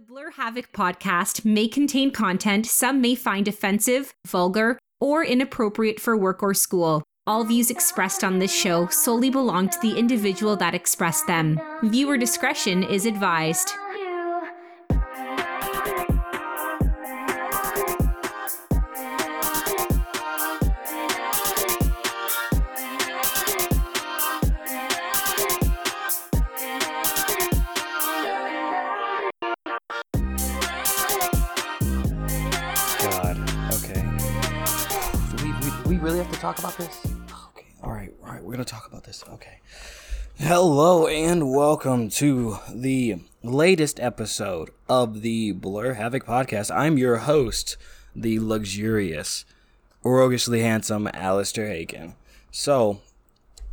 The Blur Havoc podcast may contain content some may find offensive, vulgar, or inappropriate for work or school. All views expressed on this show solely belong to the individual that expressed them. Viewer discretion is advised. Talk about this? Okay. All right. All right. We're gonna talk about this. Okay. Hello and welcome to the latest episode of the Blur Havoc podcast. I'm your host, the luxurious, roguishly handsome Alistair Hagen. So,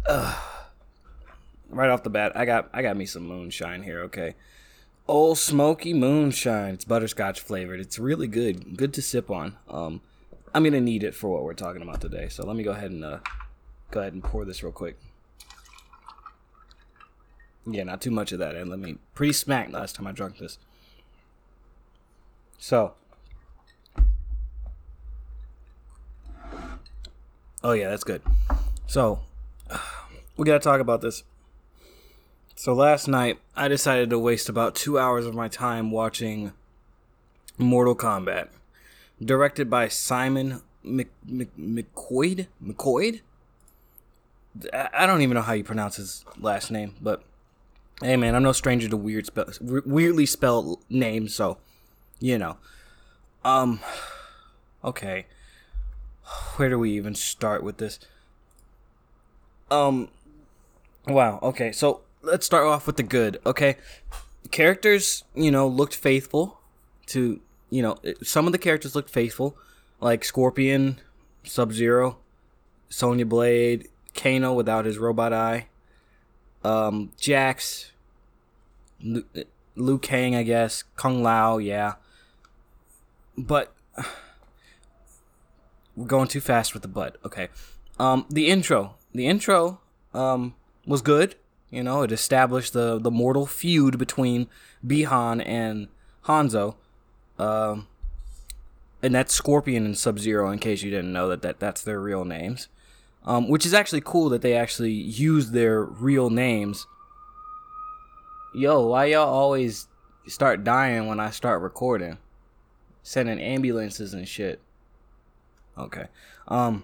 uh, right off the bat, I got I got me some moonshine here. Okay. Old Smoky Moonshine. It's butterscotch flavored. It's really good. Good to sip on. Um, I'm gonna need it for what we're talking about today. So let me go ahead and uh, go ahead and pour this real quick. Yeah, not too much of that. And let me pretty smacked last time I drank this. So. Oh yeah, that's good. So, we gotta talk about this. So last night, I decided to waste about two hours of my time watching Mortal Kombat, directed by Simon Mc, Mc. McQuaid. I I don't even know how you pronounce his last name, but hey, man, I'm no stranger to weird spell, weirdly spelled names, so you know. Um. Okay. Where do we even start with this? Um. Wow. Okay. So let's start off with the good. Okay, characters, you know, looked faithful to, you know, some of the characters looked faithful, like Scorpion, Sub Zero, Sonya Blade, Kano without his robot eye, um, Jax, Lu, Liu Kang, I guess, Kung Lao, yeah, but we're going too fast with the butt. Okay, um, the intro, the intro, um, was good. You know, it established the the mortal feud between Bi-Han and Hanzo. Um, and that's Scorpion and Sub Zero. In case you didn't know that, that that's their real names, um, which is actually cool that they actually use their real names. Yo, why y'all always start dying when I start recording? Sending ambulances and shit. Okay. Um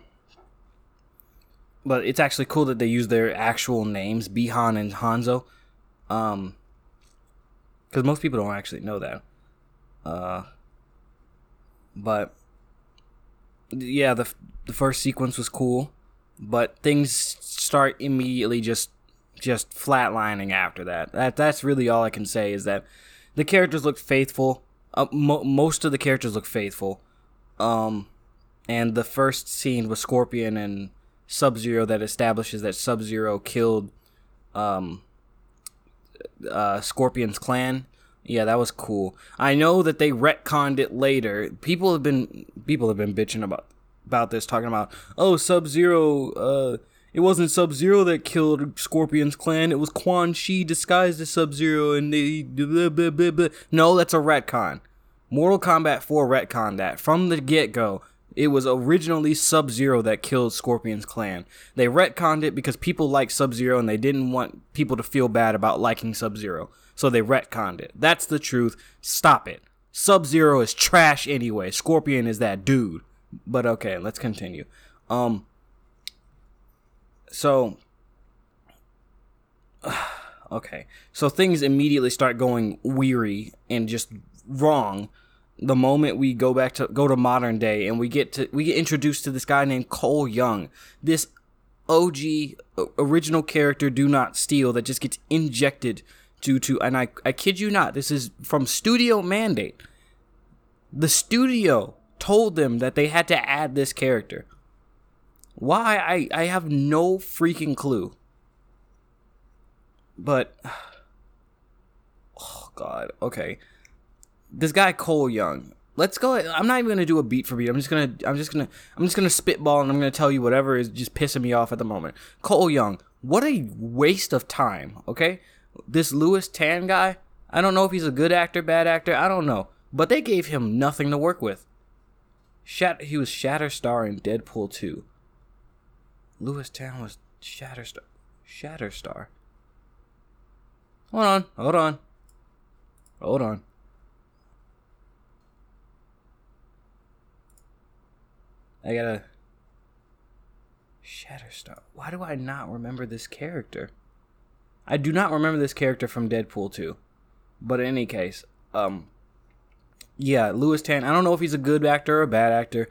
but it's actually cool that they use their actual names, Bi-Han and Hanzo, um, because most people don't actually know that. Uh, but yeah, the the first sequence was cool, but things start immediately just just flatlining after that. That that's really all I can say is that the characters look faithful. Uh, mo- most of the characters look faithful. Um, and the first scene with Scorpion and Sub Zero that establishes that Sub Zero killed um, uh, Scorpion's clan. Yeah, that was cool. I know that they retconned it later. People have been people have been bitching about about this, talking about oh Sub Zero. Uh, it wasn't Sub Zero that killed Scorpion's clan. It was Quan Chi disguised as Sub Zero, and they blah, blah, blah, blah. no, that's a retcon. Mortal Kombat 4 retcon that from the get go. It was originally Sub Zero that killed Scorpion's clan. They retconned it because people like Sub Zero and they didn't want people to feel bad about liking Sub Zero. So they retconned it. That's the truth. Stop it. Sub Zero is trash anyway. Scorpion is that dude. But okay, let's continue. Um so okay. So things immediately start going weary and just wrong the moment we go back to go to modern day and we get to we get introduced to this guy named Cole Young, this OG original character do not steal that just gets injected due to and I I kid you not, this is from studio mandate. The studio told them that they had to add this character. Why I I have no freaking clue. But oh god, okay this guy Cole Young. Let's go. I'm not even gonna do a beat for beat. I'm just gonna. I'm just gonna. I'm just gonna spitball and I'm gonna tell you whatever is just pissing me off at the moment. Cole Young. What a waste of time. Okay, this Lewis Tan guy. I don't know if he's a good actor, bad actor. I don't know, but they gave him nothing to work with. Shat he was Shatterstar in Deadpool 2. Lewis Tan was Shatterstar. Shatterstar. Hold on, hold on. Hold on. I gotta. Shatterstar. Why do I not remember this character? I do not remember this character from Deadpool 2. But in any case, um, yeah, Lewis Tan. I don't know if he's a good actor or a bad actor,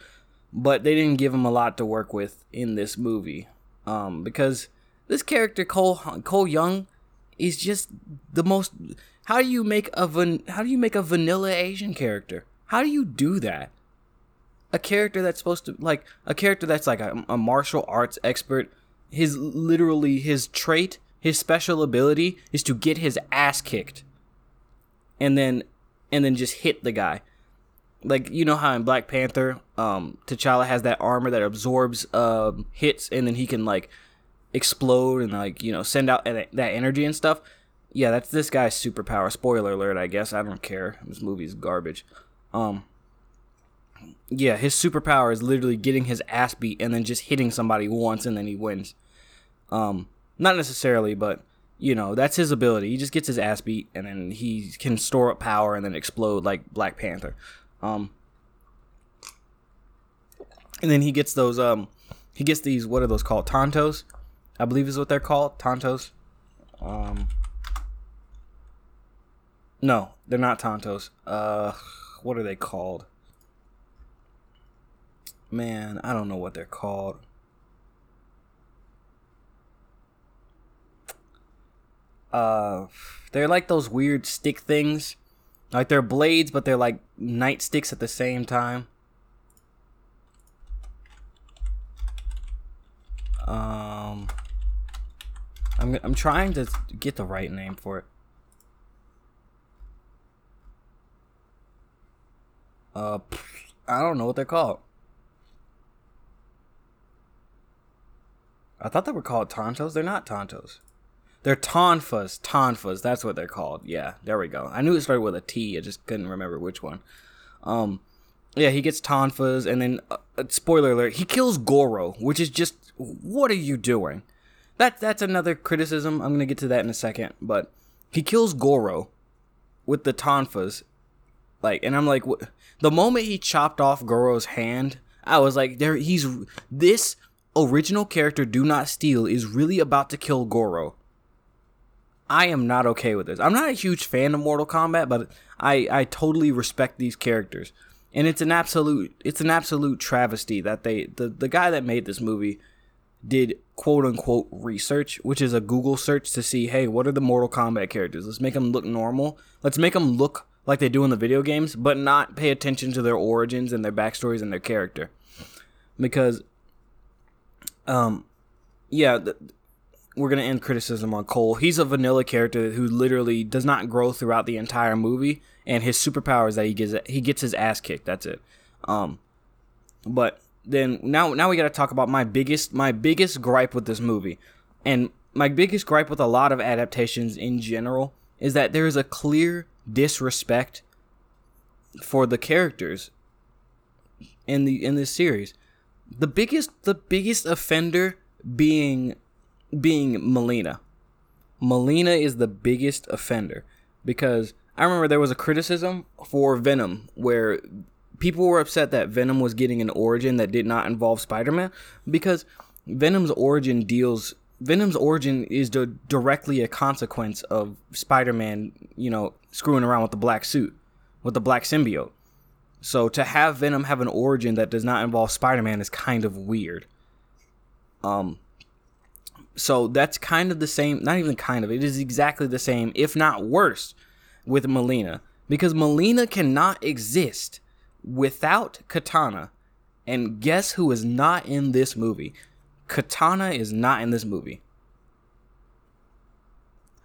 but they didn't give him a lot to work with in this movie, um, because this character Cole Cole Young is just the most. How do you make a van, How do you make a vanilla Asian character? How do you do that? A character that's supposed to like a character that's like a, a martial arts expert. His literally his trait, his special ability is to get his ass kicked and then and then just hit the guy. Like you know how in Black Panther, um, T'Challa has that armor that absorbs um, hits, and then he can like explode and like you know send out that energy and stuff. Yeah, that's this guy's superpower. Spoiler alert, I guess. I don't care. This movie's garbage. Um, yeah, his superpower is literally getting his ass beat and then just hitting somebody once and then he wins. Um, not necessarily, but you know, that's his ability. He just gets his ass beat and then he can store up power and then explode like Black Panther. Um, and then he gets those um he gets these what are those called? Tontos, I believe is what they're called. Tontos. Um No, they're not Tontos. Uh what are they called? Man, I don't know what they're called. Uh they're like those weird stick things. Like they're blades, but they're like nightsticks at the same time. Um I'm I'm trying to get the right name for it. Uh I don't know what they're called. I thought they were called Tontos. They're not Tontos. They're tonfas. Tonfas. That's what they're called. Yeah, there we go. I knew it started with a T. I just couldn't remember which one. Um, yeah, he gets tonfas, and then uh, uh, spoiler alert: he kills Goro, which is just what are you doing? That that's another criticism. I'm gonna get to that in a second, but he kills Goro with the tonfas, like, and I'm like, what? the moment he chopped off Goro's hand, I was like, there. He's this original character, Do Not Steal, is really about to kill Goro I am not okay with this. I'm not a huge fan of Mortal Kombat, but I I totally respect these characters. And it's an absolute it's an absolute travesty that they the, the guy that made this movie did quote unquote research, which is a Google search to see, hey, what are the Mortal Kombat characters? Let's make them look normal. Let's make them look like they do in the video games, but not pay attention to their origins and their backstories and their character. Because, um, yeah, the, we're gonna end criticism on Cole. He's a vanilla character who literally does not grow throughout the entire movie, and his superpower is that he gets he gets his ass kicked. That's it. Um, but then now now we got to talk about my biggest my biggest gripe with this movie, and my biggest gripe with a lot of adaptations in general is that there is a clear disrespect for the characters in the in this series. The biggest the biggest offender being being Mileena. Mileena is the biggest offender because I remember there was a criticism for Venom where people were upset that Venom was getting an origin that did not involve Spider-Man because Venom's origin deals Venom's origin is d- directly a consequence of Spider-Man, you know, screwing around with the black suit, with the black symbiote. So to have Venom have an origin that does not involve Spider-Man is kind of weird. Um so that's kind of the same, not even kind of, it is exactly the same, if not worse, with Mileena. Because Mileena cannot exist without Kitana. And guess who is not in this movie? Kitana is not in this movie.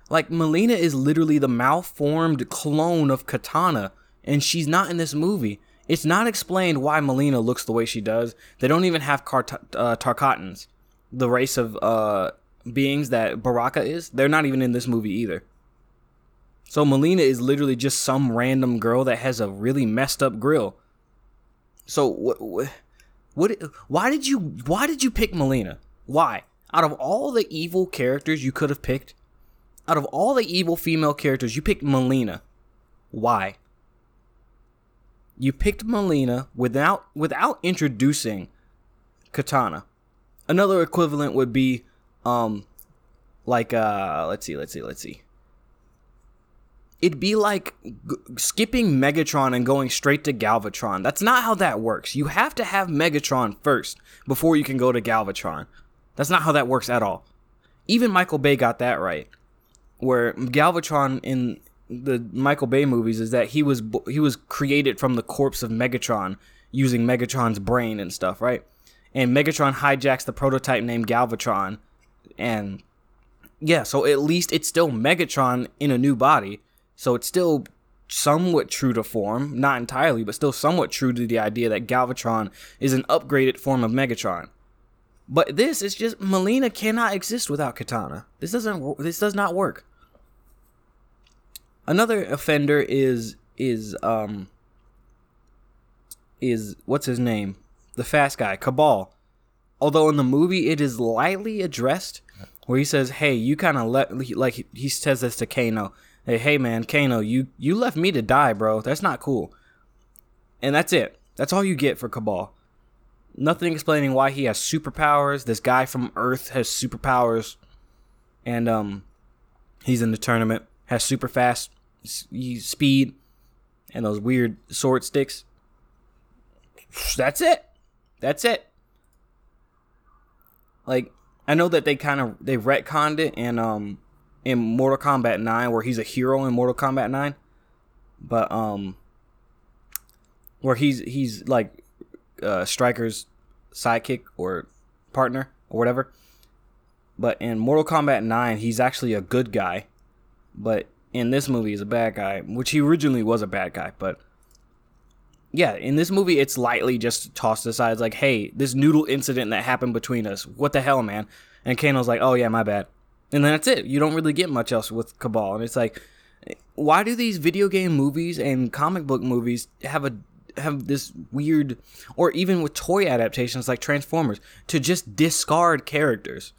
Like, Mileena is literally the malformed clone of Kitana, and she's not in this movie. It's not explained why Mileena looks the way she does. They don't even have Kart- uh, Tarkatans the race of uh, beings that Baraka is, they're not even in this movie either. So Mileena is literally just some random girl that has a really messed up grill. So what? What? what why did you? Why did you pick Mileena? Why? Out of all the evil characters you could have picked, out of all the evil female characters, you picked Mileena. Why? You picked Mileena without without introducing Kitana. Another equivalent would be um like uh let's see, let's see, let's see. It'd be like g- skipping Megatron and going straight to Galvatron. That's not how that works. You have to have Megatron first before you can go to Galvatron. That's not how that works at all. Even Michael Bay got that right. Where Galvatron in the Michael Bay movies is that he was he was created from the corpse of Megatron using Megatron's brain and stuff, right? And Megatron hijacks the prototype named Galvatron and yeah, so at least it's still Megatron in a new body. So it's still somewhat true to form, not entirely, but still somewhat true to the idea that Galvatron is an upgraded form of Megatron. But this is just Mileena cannot exist without Kitana. This doesn't this does not work. Another offender is is um is what's his name? The fast guy, Kabal. Although in the movie it is lightly addressed where he says, "Hey, you kind of let like he says this to Kano. Hey, hey man, Kano, you you left me to die, bro. That's not cool." And that's it. That's all you get for Kabal. Nothing explaining why he has superpowers. This guy from Earth has superpowers, and um, he's in the tournament. Has super fast speed, and those weird sword sticks. That's it. That's it. Like I know that they kind of they retconned it in um in Mortal Kombat 9 where he's a hero in Mortal Kombat 9. But um where he's he's like uh Stryker's sidekick or partner or whatever. But in Mortal Kombat 9 he's actually a good guy. But in this movie he's a bad guy, which he originally was a bad guy, but yeah, in this movie, it's lightly just tossed aside. It's like, hey, this noodle incident that happened between us. What the hell, man? And Kano's like, oh, yeah, my bad. And then that's it. You don't really get much else with Kabal. And it's like, why do these video game movies and comic book movies have a have this weird or even with toy adaptations like Transformers to just discard characters?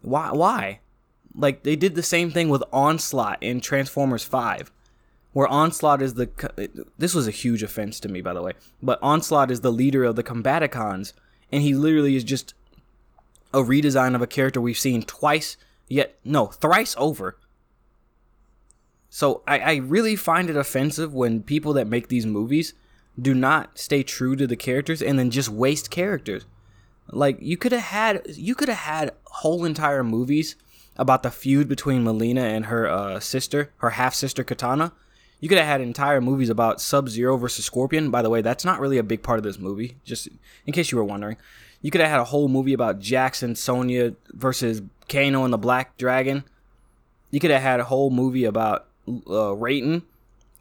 Why why? Like they did the same thing with Onslaught in Transformers 5 where Onslaught is the this was a huge offense to me by the way, but Onslaught is the leader of the Combaticons, and he literally is just a redesign of a character we've seen twice, yet no thrice over. So I, I really find it offensive when people that make these movies do not stay true to the characters and then just waste characters. Like you could have had you could have had whole entire movies about the feud between Mileena and her uh, sister, her half sister Kitana you could have had entire movies about Sub Zero versus Scorpion. By the way, that's not really a big part of this movie, just in case you were wondering. You could have had a whole movie about Jackson, Sonya versus Kano and the Black Dragon. You could have had a whole movie about uh,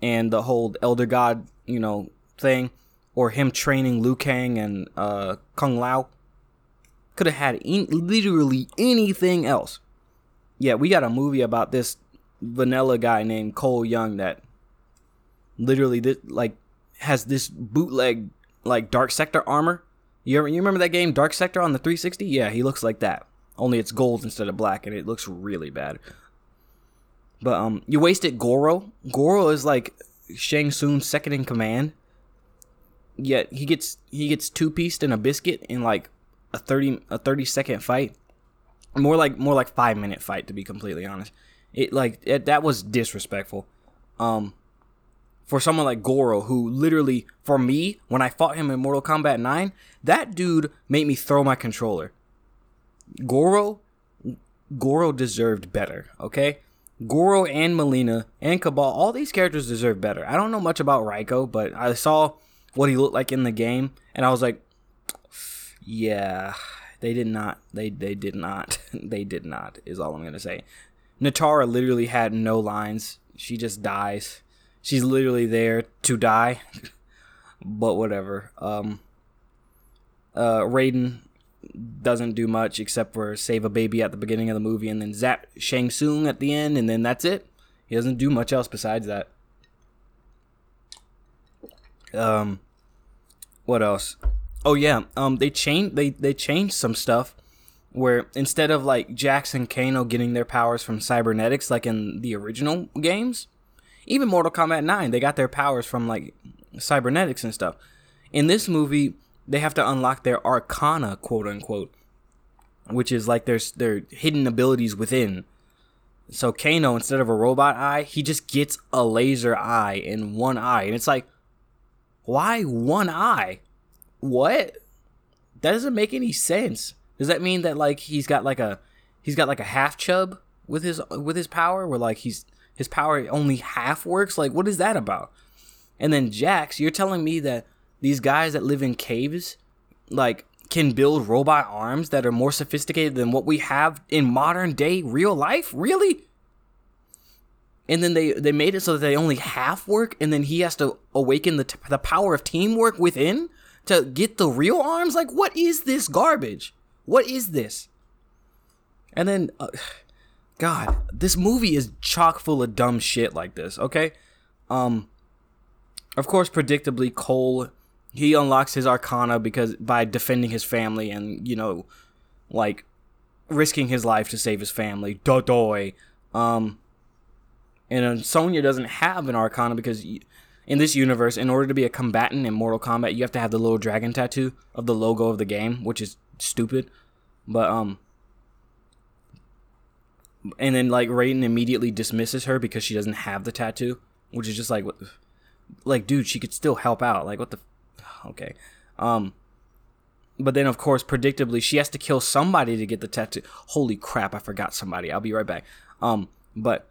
and the whole Elder God, you know, thing, or him training Liu Kang and uh, Kung Lao. Could have had in- literally anything else. Yeah, we got a movie about this vanilla guy named Cole Young that literally this like has this bootleg like Dark Sector armor. You ever, you remember that game Dark Sector on the 360? Yeah, he looks like that. Only it's gold instead of black, and it looks really bad. But um, you wasted Goro. Goro is like Shang Tsung's second in command. Yet he gets he gets two pieced in a biscuit in like a thirty a thirty second fight. More like more like five minute fight to be completely honest. It like it, that was disrespectful. Um, for someone like Goro, who literally, for me, when I fought him in Mortal Kombat 9, that dude made me throw my controller. Goro, Goro deserved better, okay? Goro and Mileena and Kabal, all these characters deserve better. I don't know much about Reiko, but I saw what he looked like in the game, and I was like, yeah, they did not. They they did not. they did not. Is all I'm gonna say. Nitara literally had no lines. She just dies she's literally there to die. but whatever. Um, uh, Raiden doesn't do much except for save a baby at the beginning of the movie and then zap Shang Tsung at the end, and then that's it. He doesn't do much else besides that. Um, what else? Oh yeah, um, they changed they they changed some stuff where instead of like Jax and Kano getting their powers from cybernetics like in the original games, even Mortal Kombat 9, they got their powers from like cybernetics and stuff. In this movie, they have to unlock their arcana, quote unquote, which is like their their hidden abilities within. So Kano, instead of a robot eye, he just gets a laser eye in one eye, and it's like, why one eye? What? That doesn't make any sense. Does that mean that like he's got like a he's got like a half chub with his with his power, where like he's his power only half works? Like, what is that about? And then Jax, you're telling me that these guys that live in caves, like, can build robot arms that are more sophisticated than what we have in modern day real life? Really? And then they, they made it so that they only half work, and then he has to awaken the, t- the power of teamwork within to get the real arms? Like, what is this garbage? What is this? And then, uh, God, this movie is chock full of dumb shit like this, okay? Um, of course, predictably, Cole he unlocks his arcana because by defending his family and you know, like risking his life to save his family. Dodoy. Um, and uh, Sonya doesn't have an arcana because in this universe, in order to be a combatant in Mortal Kombat, you have to have the little dragon tattoo of the logo of the game, which is stupid. But um, and then like Raiden immediately dismisses her because she doesn't have the tattoo, which is just like what like dude she could still help out. Like what the okay. Um but then of course predictably she has to kill somebody to get the tattoo. Holy crap i forgot somebody. I'll be right back. Um but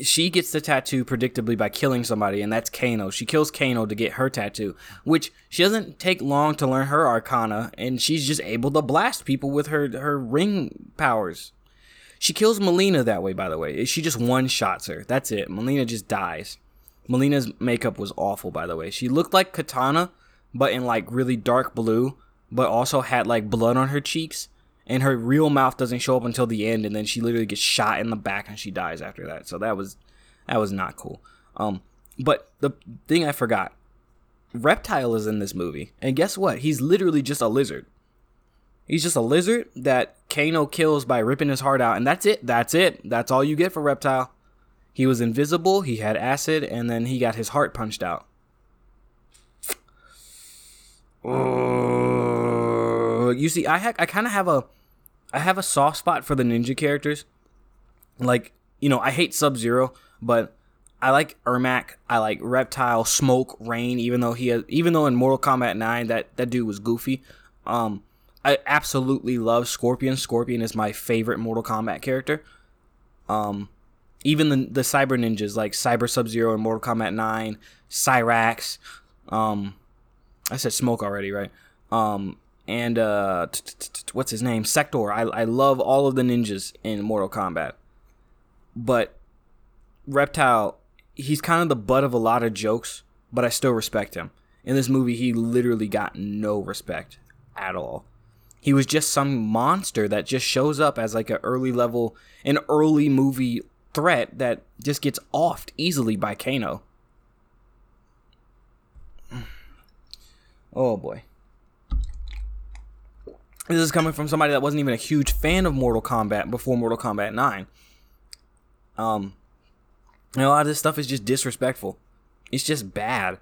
she gets the tattoo predictably by killing somebody and that's kano. She kills kano to get her tattoo which she doesn't take long to learn her arcana and she's just able to blast people with her her ring powers she kills Mileena that way, by the way. She just one shots her. That's it. Mileena just dies. Mileena's makeup was awful, by the way. She looked like Kitana, but in like really dark blue, but also had like blood on her cheeks. And her real mouth doesn't show up until the end, and then she literally gets shot in the back and she dies after that. So that was that was not cool. Um, but the thing I forgot, Reptile is in this movie, and guess what? He's literally just a lizard. He's just a lizard that Kano kills by ripping his heart out, and that's it. That's it. That's all you get for Reptile. He was invisible, he had acid, and then he got his heart punched out. Uh, you see, I ha- I kind of have a I have a soft spot for the ninja characters. Like, you know, I hate Sub Zero, but I like Ermac. I like Reptile, Smoke, Rain. Even though he has, even though in Mortal Kombat Nine that that dude was goofy. Um, I absolutely love Scorpion. Scorpion is my favorite Mortal Kombat character. Um, even the the cyber ninjas like Cyber Sub Zero in Mortal Kombat Nine, Cyrax, um, I said Smoke already, right? Um, and uh, what's his name? Sector. I I love all of the ninjas in Mortal Kombat, but Reptile, he's kind of the butt of a lot of jokes, but I still respect him. In this movie, he literally got no respect at all. He was just some monster that just shows up as like an early level, an early movie threat that just gets offed easily by Kano. Oh boy. This is coming from somebody that wasn't even a huge fan of Mortal Kombat before Mortal Kombat 9. Um, a lot of this stuff is just disrespectful. It's just bad.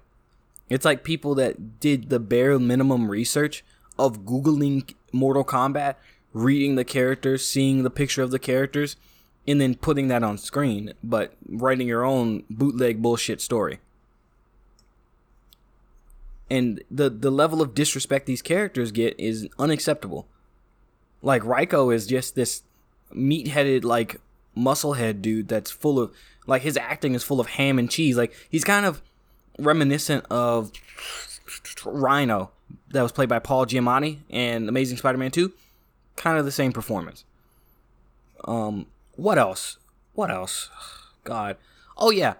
It's like people that did the bare minimum research of Googling Mortal Kombat, reading the characters, seeing the picture of the characters, and then putting that on screen, but writing your own bootleg bullshit story. And the the level of disrespect these characters get is unacceptable. Like Reiko is just this meat-headed like musclehead dude that's full of like his acting is full of ham and cheese. Like he's kind of reminiscent of Rhino that was played by Paul Giamatti in Amazing Spider-Man 2. Kind of the same performance. Um, what else? What else? God. Oh yeah.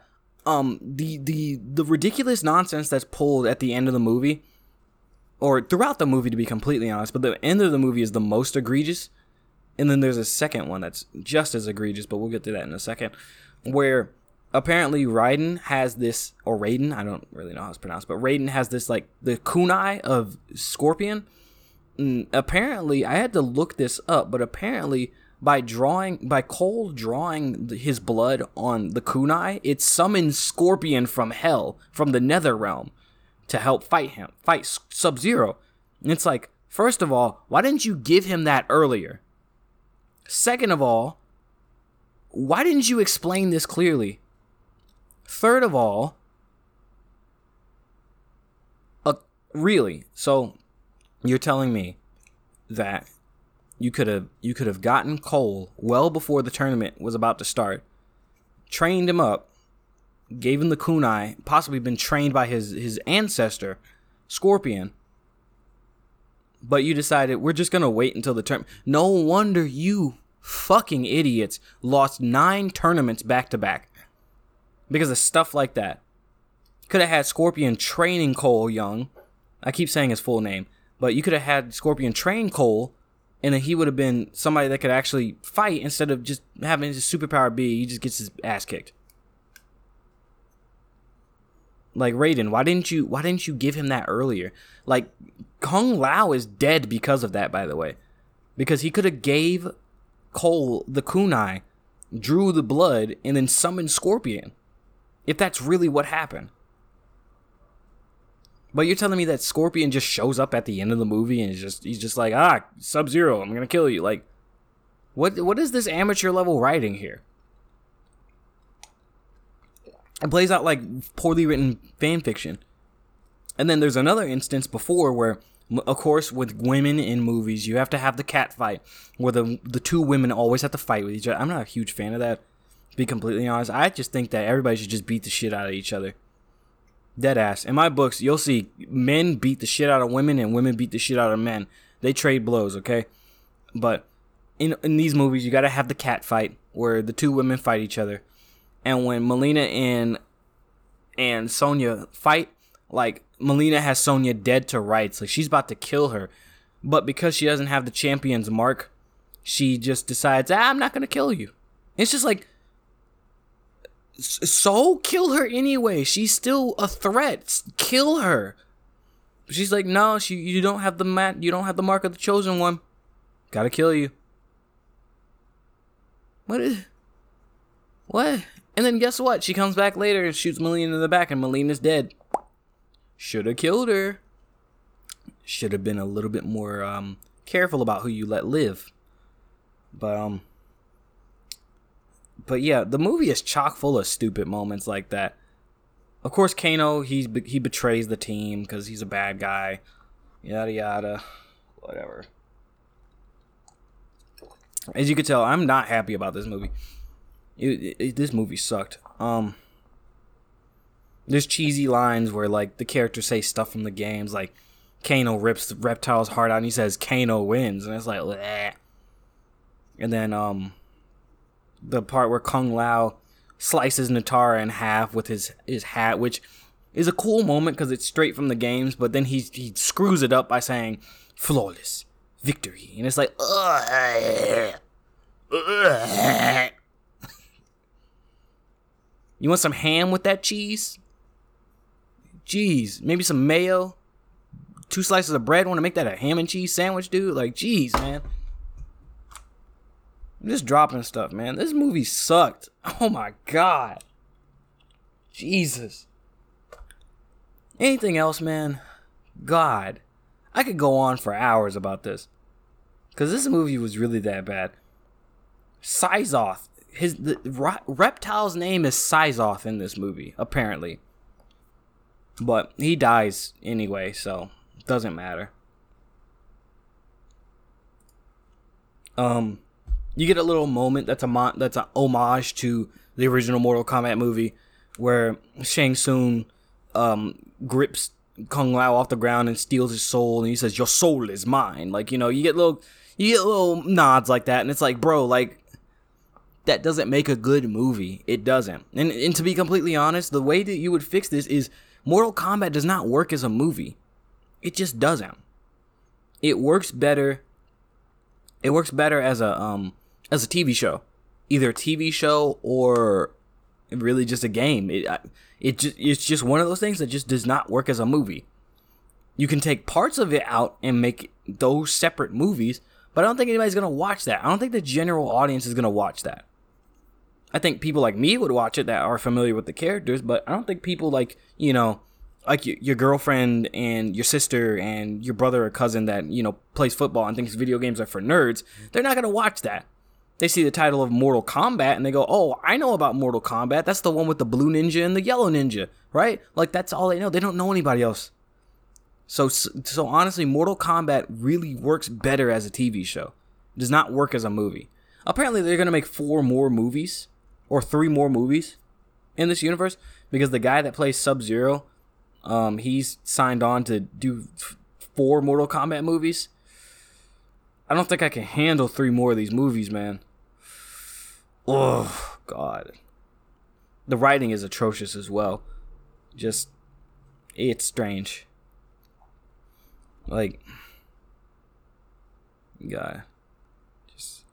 Um the the the ridiculous nonsense that's pulled at the end of the movie or throughout the movie to be completely honest, but the end of the movie is the most egregious. And then there's a second one that's just as egregious, but we'll get to that in a second. where apparently Raiden has this, or Raiden, I don't really know how it's pronounced, but Raiden has this like the kunai of Scorpion. And apparently, I had to look this up, but apparently by drawing by Cole drawing his blood on the kunai, it summons Scorpion from hell, from the Nether realm, to help fight him, fight Sub Zero. It's like, first of all, why didn't you give him that earlier? Second of all, why didn't you explain this clearly? Third of all, uh, really, so you're telling me that you could have you could have gotten Cole well before the tournament was about to start, trained him up, gave him the kunai, possibly been trained by his his ancestor, Scorpion. But you decided we're just gonna wait until the term. No wonder you fucking idiots lost nine tournaments back to back because of stuff like that. Could have had Scorpion training Cole Young. I keep saying his full name, but you could have had Scorpion train Cole, and then he would have been somebody that could actually fight instead of just having his superpower be he just gets his ass kicked. Like Raiden, why didn't you why didn't you give him that earlier? Like Kung Lao is dead because of that, by the way. Because he could have gave Cole the kunai, drew the blood, and then summoned Scorpion. If that's really what happened. But you're telling me that Scorpion just shows up at the end of the movie and just he's just like, ah, Sub Zero, I'm gonna kill you. Like, what what is this amateur level writing here? It plays out like poorly written fan fiction. And then there's another instance before where, of course, with women in movies, you have to have the cat fight where the the two women always have to fight with each other. I'm not a huge fan of that. To be completely honest, I just think that everybody should just beat the shit out of each other. Dead ass. In my books, you'll see men beat the shit out of women and women beat the shit out of men. They trade blows, okay? But in in these movies, you gotta have the cat fight where the two women fight each other and when Mileena and and Sonya fight, like Mileena has Sonya dead to rights, like she's about to kill her, but because she doesn't have the champion's mark, she just decides, ah, I'm not gonna kill you. It's just like, so kill her anyway. She's still a threat. Kill her. She's like, no, she you don't have the mat, you don't have the mark of the chosen one. Gotta kill you. What is? What? And then guess what? She comes back later and shoots Mileena in the back, and Mileena's dead. Should have killed her. Should have been a little bit more um, careful about who you let live. But um, but yeah, the movie is chock full of stupid moments like that. Of course, Kano he's he betrays the team because he's a bad guy. Yada yada, whatever. As you can tell, I'm not happy about this movie. It, it, this movie sucked. Um, there's cheesy lines where like the characters say stuff from the games, like Kano rips the reptile's heart out and he says Kano wins, and it's like, Bleh. and then um, the part where Kung Lao slices Nitara in half with his his hat, which is a cool moment because it's straight from the games, but then he he screws it up by saying flawless victory, and it's like. You want some ham with that cheese? Jeez, maybe some mayo. Two slices of bread. Want to make that a ham and cheese sandwich, dude? Like, jeez, man. I'm just dropping stuff, man. This movie sucked. Oh my god. Jesus. Anything else, man? God. I could go on for hours about this. Because this movie was really that bad. Syzoth his the reptile's name is Syzoth in this movie, apparently. But he dies anyway, so it doesn't matter. Um, you get a little moment that's a mo- that's an homage to the original Mortal Kombat movie, where Shang Tsung um grips Kung Lao off the ground and steals his soul, and he says, "Your soul is mine." Like you know, you get little you get little nods like that, and it's like, bro, like that doesn't make a good movie. It doesn't. And, and to be completely honest, the way that you would fix this is Mortal Kombat does not work as a movie. It just doesn't. It works better. It works better as a um as a TV show, either a TV show or really just a game. It it just it's just one of those things that just does not work as a movie. You can take parts of it out and make those separate movies, but I don't think anybody's gonna watch that. I don't think the general audience is gonna watch that. I think people like me would watch it that are familiar with the characters, but I don't think people like you know like your, girlfriend and your sister and your brother or cousin that you know plays football and thinks video games are for nerds they're not to watch that they see the title of mortal kombat and they go oh i know about mortal kombat. That's the one with the blue ninja and the yellow ninja right? Like that's all they know. They don't know anybody else. So so honestly mortal kombat really works better as a tv show. It does not work as a movie. Apparently they're going to make four more movies or three more movies in this universe because the guy that plays sub zero um, he's signed on to do four Mortal Kombat movies. I don't think I can handle three more of these movies, man. Oh God, the writing is atrocious as well. Just, it's strange. Like, guy, just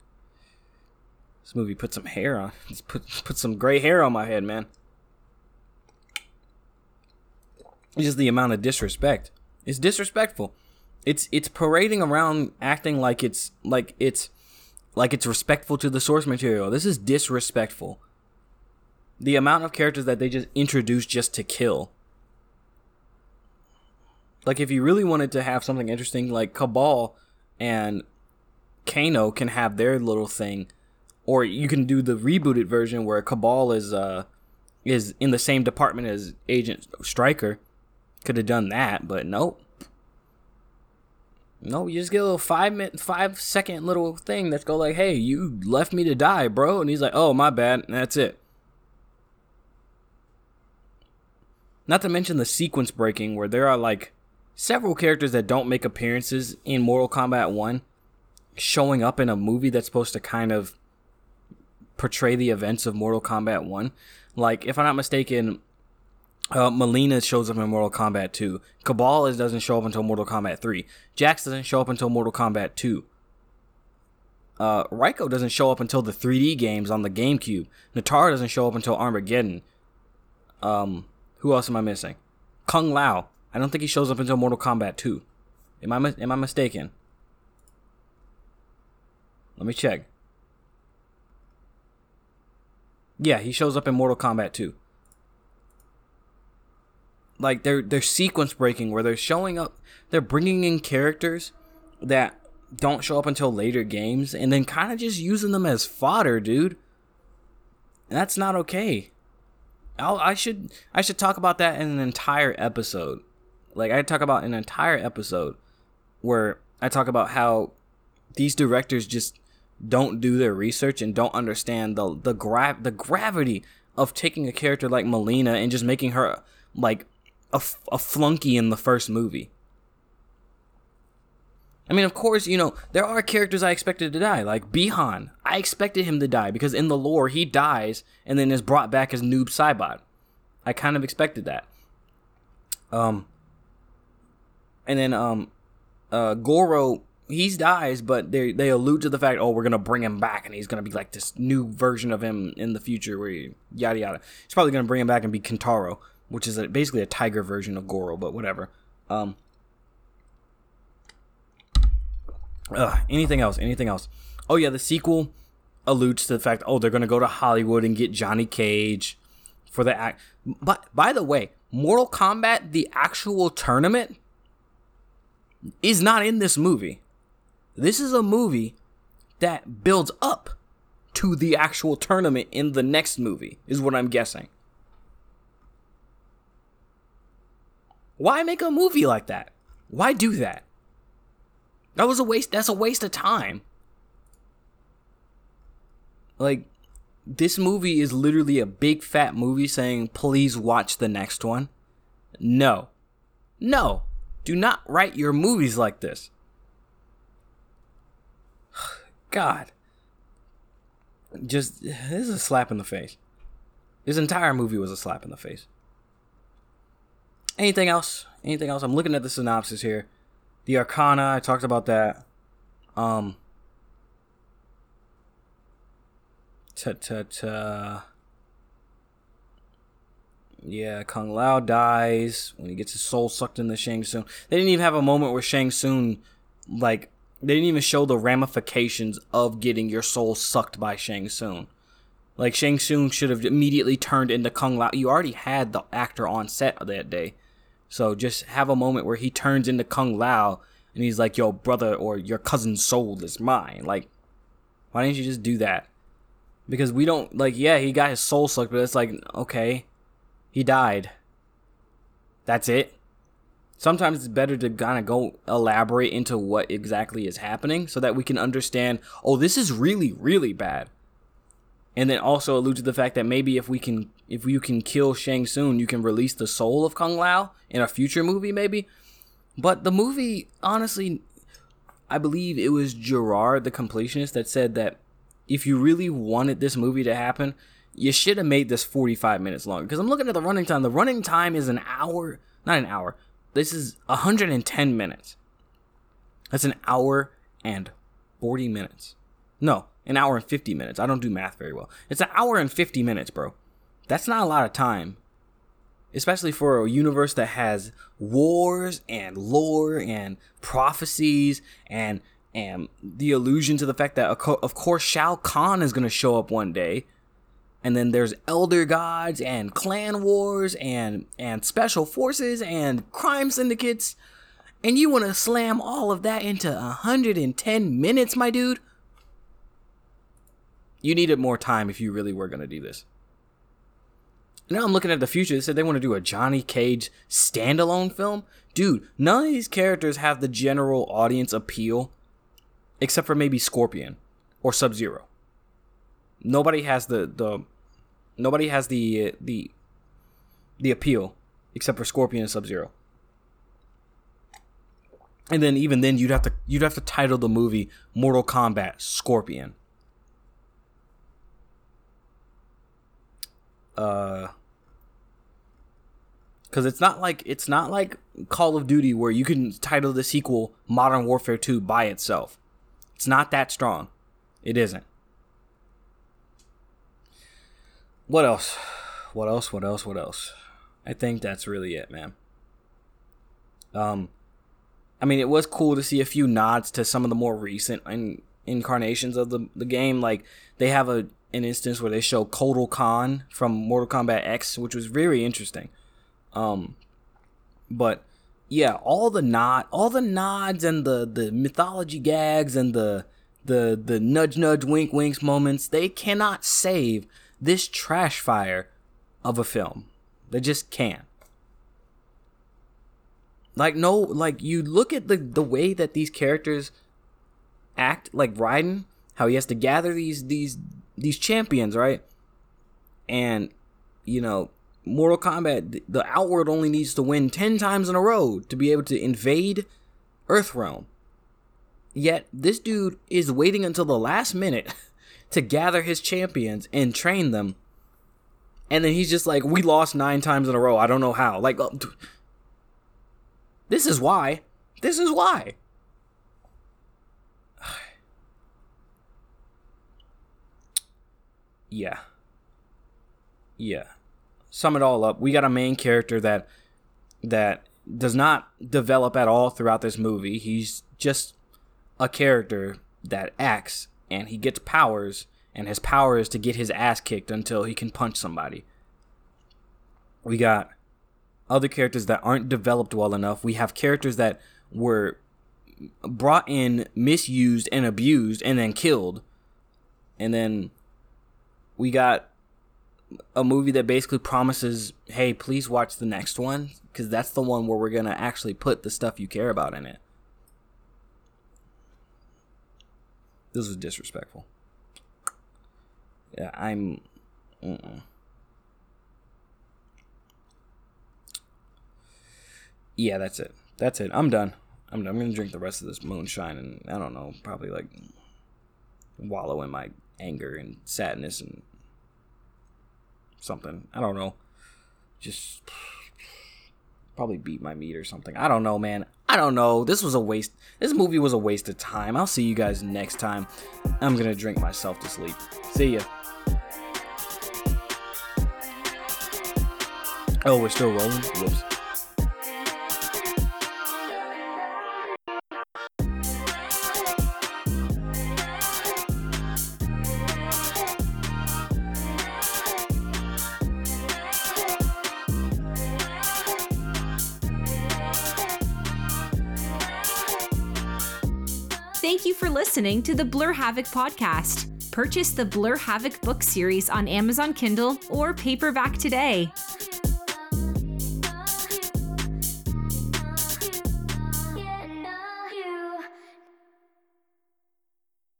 this movie put some hair on. Just put put some gray hair on my head, man. just the amount of disrespect. It's disrespectful. It's it's parading around acting like it's like it's like it's respectful to the source material. This is disrespectful. The amount of characters that they just introduce just to kill. Like if you really wanted to have something interesting like Kabal and Kano can have their little thing or you can do the rebooted version where Kabal is uh is in the same department as Agent Stryker could have done that, but nope. No, you just get a little five minute, five second little thing that's go like, "Hey, you left me to die, bro," and he's like, "Oh, my bad," and that's it. Not to mention the sequence breaking, where there are like several characters that don't make appearances in Mortal Kombat One, showing up in a movie that's supposed to kind of portray the events of Mortal Kombat One. Like, if I'm not mistaken, uh, Mileena shows up in Mortal Kombat 2. Kabal is, doesn't show up until Mortal Kombat 3. Jax doesn't show up until Mortal Kombat 2. Uh, doesn't show up until the 3D games on the GameCube. Nitara doesn't show up until Armageddon. Um, who else am I missing? Kung Lao. I don't think he shows up until Mortal Kombat 2. Am I am I mistaken? Let me check. Yeah, he shows up in Mortal Kombat 2 like they're they're sequence breaking where they're showing up they're bringing in characters that don't show up until later games and then kind of just using them as fodder dude. That's not okay. I'll, i should i should talk about that in an entire episode. Like i talk about an entire episode where i talk about how these directors just don't do their research and don't understand the the gra- the gravity of taking a character like Mileena and just making her like a, a flunky in the first movie. I mean, of course, you know, there are characters I expected to die, like Bi-Han. I expected him to die because in the lore, he dies and then is brought back as Noob Saibot. I kind of expected that. Um, and then, um, uh, Goro, he dies, but they they allude to the fact, oh, we're gonna bring him back, and he's gonna be like this new version of him in the future, where he, yada yada. He's probably gonna bring him back and be Kintaro which is a, basically a tiger version of Goro, but whatever. Um, anything else? Anything else? Oh yeah, the sequel alludes to the fact, oh, they're gonna go to Hollywood and get Johnny Cage for the act. But by the way, Mortal Kombat, the actual tournament, is not in this movie. This is a movie that builds up to the actual tournament in the next movie, is what I'm guessing. Why make a movie like that? Why do that? That was a waste. That's a waste of time. Like, this movie is literally a big fat movie saying, please watch the next one. No. No. Do not write your movies like this. God. Just, this is a slap in the face. This entire movie was a slap in the face. Anything else? Anything else? I'm looking at the synopsis here. The Arcana, I talked about that. Um. Ta ta ta. Yeah, Kung Lao dies when he gets his soul sucked into Shang Tsung. They didn't even have a moment where Shang Tsung, like, they didn't even show the ramifications of getting your soul sucked by Shang Tsung. Like Shang Tsung should have immediately turned into Kung Lao. You already had the actor on set that day, so just have a moment where he turns into Kung Lao and he's like, "Yo, brother, or your cousin's soul is mine." Like, why didn't you just do that? Because we don't like. Yeah, he got his soul sucked, but it's like, okay, he died. That's it. Sometimes it's better to kind of go elaborate into what exactly is happening so that we can understand. Oh, this is really, really bad and then also allude to the fact that maybe if we can if you can kill Shang Tsung, you can release the soul of Kung Lao in a future movie, maybe. But the movie, honestly, I believe it was Jirard, the completionist, that said that if you really wanted this movie to happen, you should have made this 45 minutes longer. Because I'm looking at the running time. The running time is an hour, not an hour. This is 110 minutes. That's an hour and 40 minutes. No, an hour and 50 minutes. I don't do math very well. It's an hour and 50 minutes, bro. That's not a lot of time. Especially for a universe that has wars and lore and prophecies and and the allusion to the fact that of course Shao Kahn is going to show up one day. And then there's elder gods and clan wars and and special forces and crime syndicates. And you want to slam all of that into 110 minutes, my dude? You needed more time if you really were going to do this. Now I'm looking at the future. They said they want to do a Johnny Cage standalone film. Dude, none of these characters have the general audience appeal except for maybe Scorpion or Sub Zero. Nobody has the the nobody has the uh, the the appeal except for Scorpion and Sub Zero. And then even then you'd have to you'd have to title the movie Mortal Kombat Scorpion. Uh because it's not like it's not like Call of Duty where you can title the sequel Modern Warfare 2 by itself. It's not that strong. It isn't. What else? What else? What else? What else? I think that's really it, man. Um I mean, it was cool to see a few nods to some of the more recent in- incarnations of the the game like they have a an instance where they show Kotal Khan from Mortal Kombat X, which was very interesting. Um, but yeah, all the nod, all the nods and the the mythology gags and the the the nudge nudge wink winks moments, they cannot save this trash fire of a film. They just can't. Like no, like you look at the the way that these characters act, like Raiden, how he has to gather these these these champions, right? And you know, Mortal Kombat, the Outworld only needs to win 10 times in a row to be able to invade Earthrealm. Yet this dude is waiting until the last minute to gather his champions and train them. And then he's just like, "We lost 9 times in a row. I don't know how." Like uh, this is why. This is why. Yeah. Yeah. Sum it all up, we got a main character that that does not develop at all throughout this movie. He's just a character that acts and he gets powers and his power is to get his ass kicked until he can punch somebody. We got other characters that aren't developed well enough. We have characters that were brought in, misused and abused and then killed. And then we got a movie that basically promises, hey, please watch the next one because that's the one where we're gonna actually put the stuff you care about in it. This was disrespectful. Yeah, I'm. Uh-uh. Yeah, that's it. That's it. I'm done. I'm, done. I'm gonna drink the rest of this moonshine and I don't know, probably like wallow in my anger and sadness and something. I don't know. Just probably beat my meat or something. I don't know, man. I don't know. This was a waste. This movie was a waste of time. I'll see you guys next time. I'm going to drink myself to sleep. See ya. Oh, we're still rolling? Whoops. Thank you for listening to the Blur Havoc podcast. Purchase the Blur Havoc book series on Amazon Kindle or paperback today.